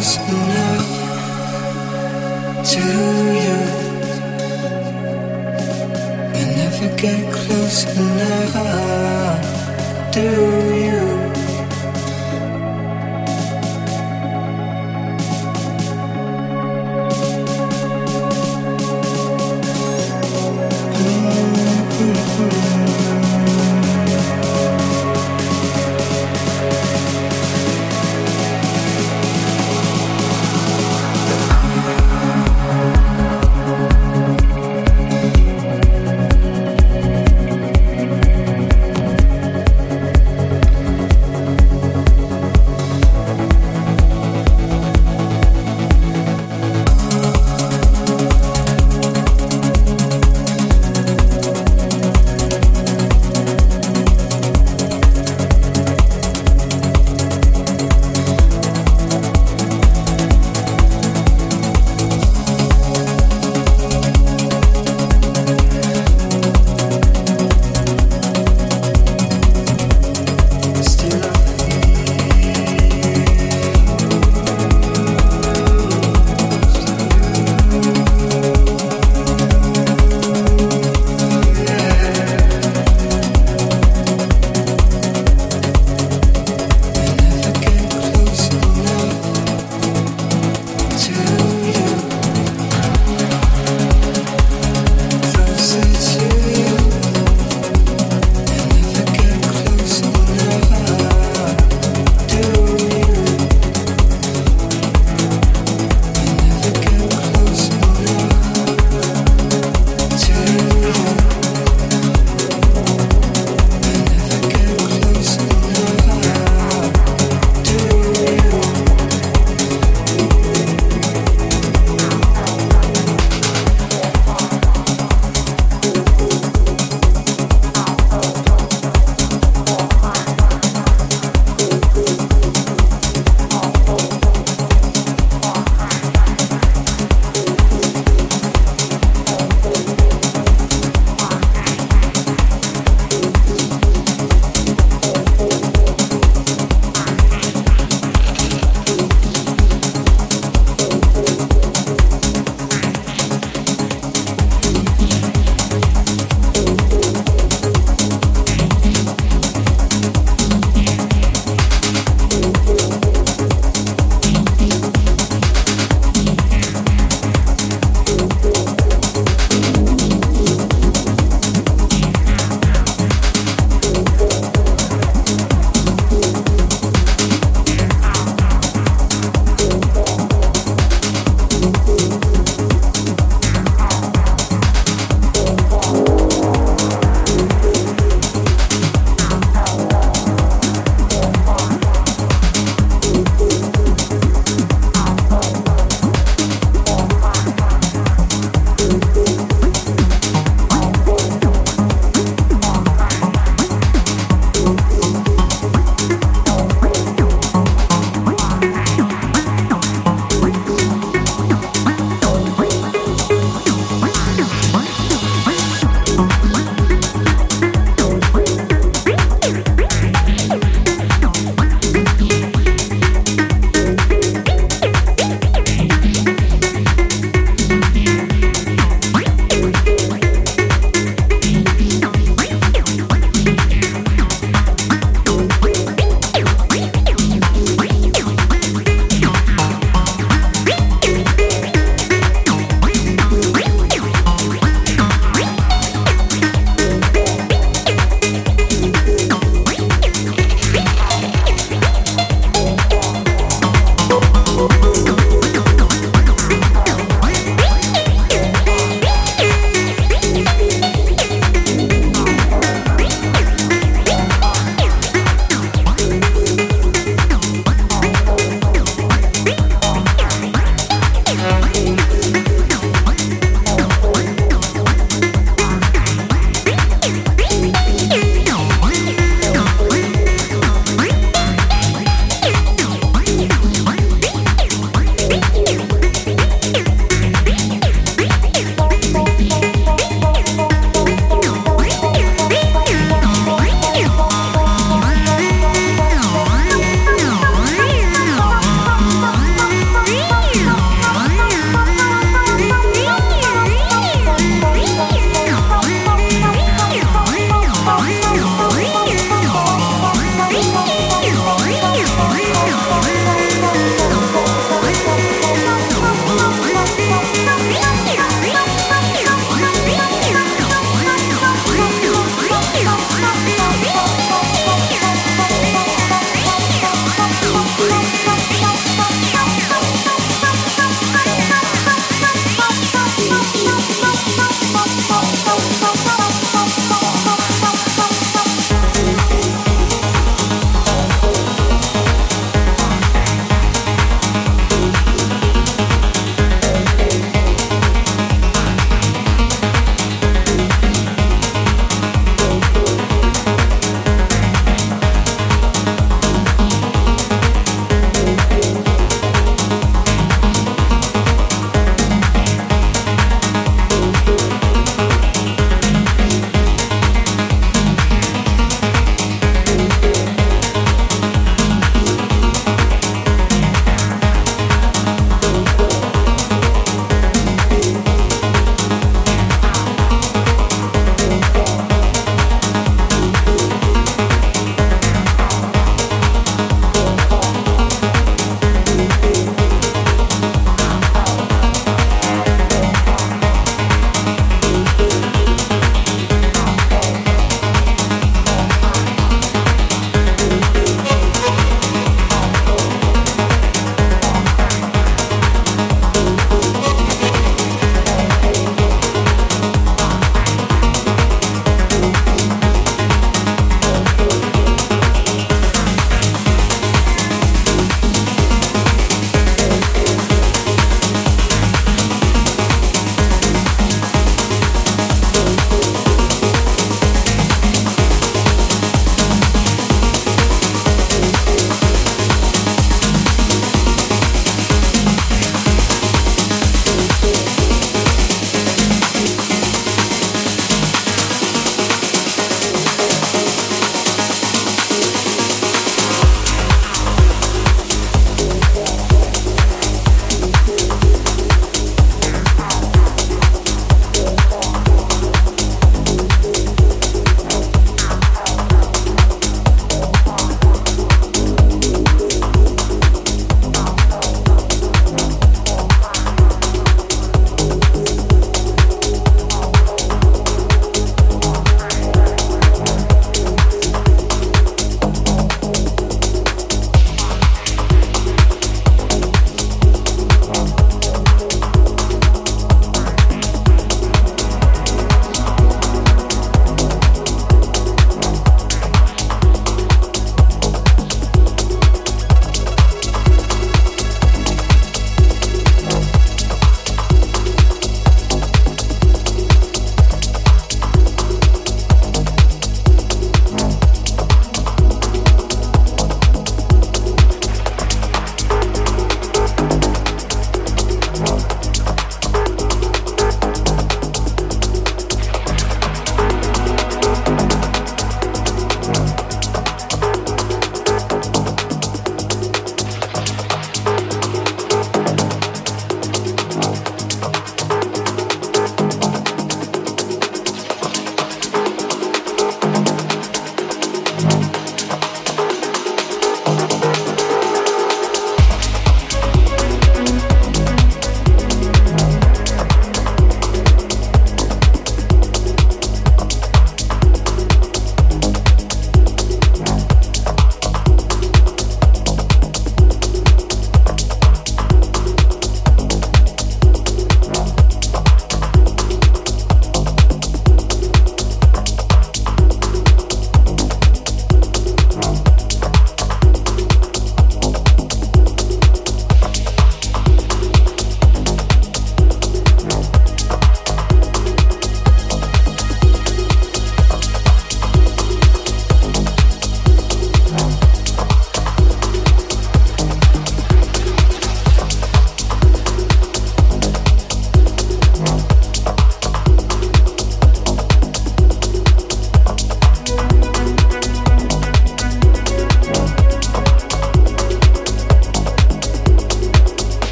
close enough to you. Never get close enough, do you?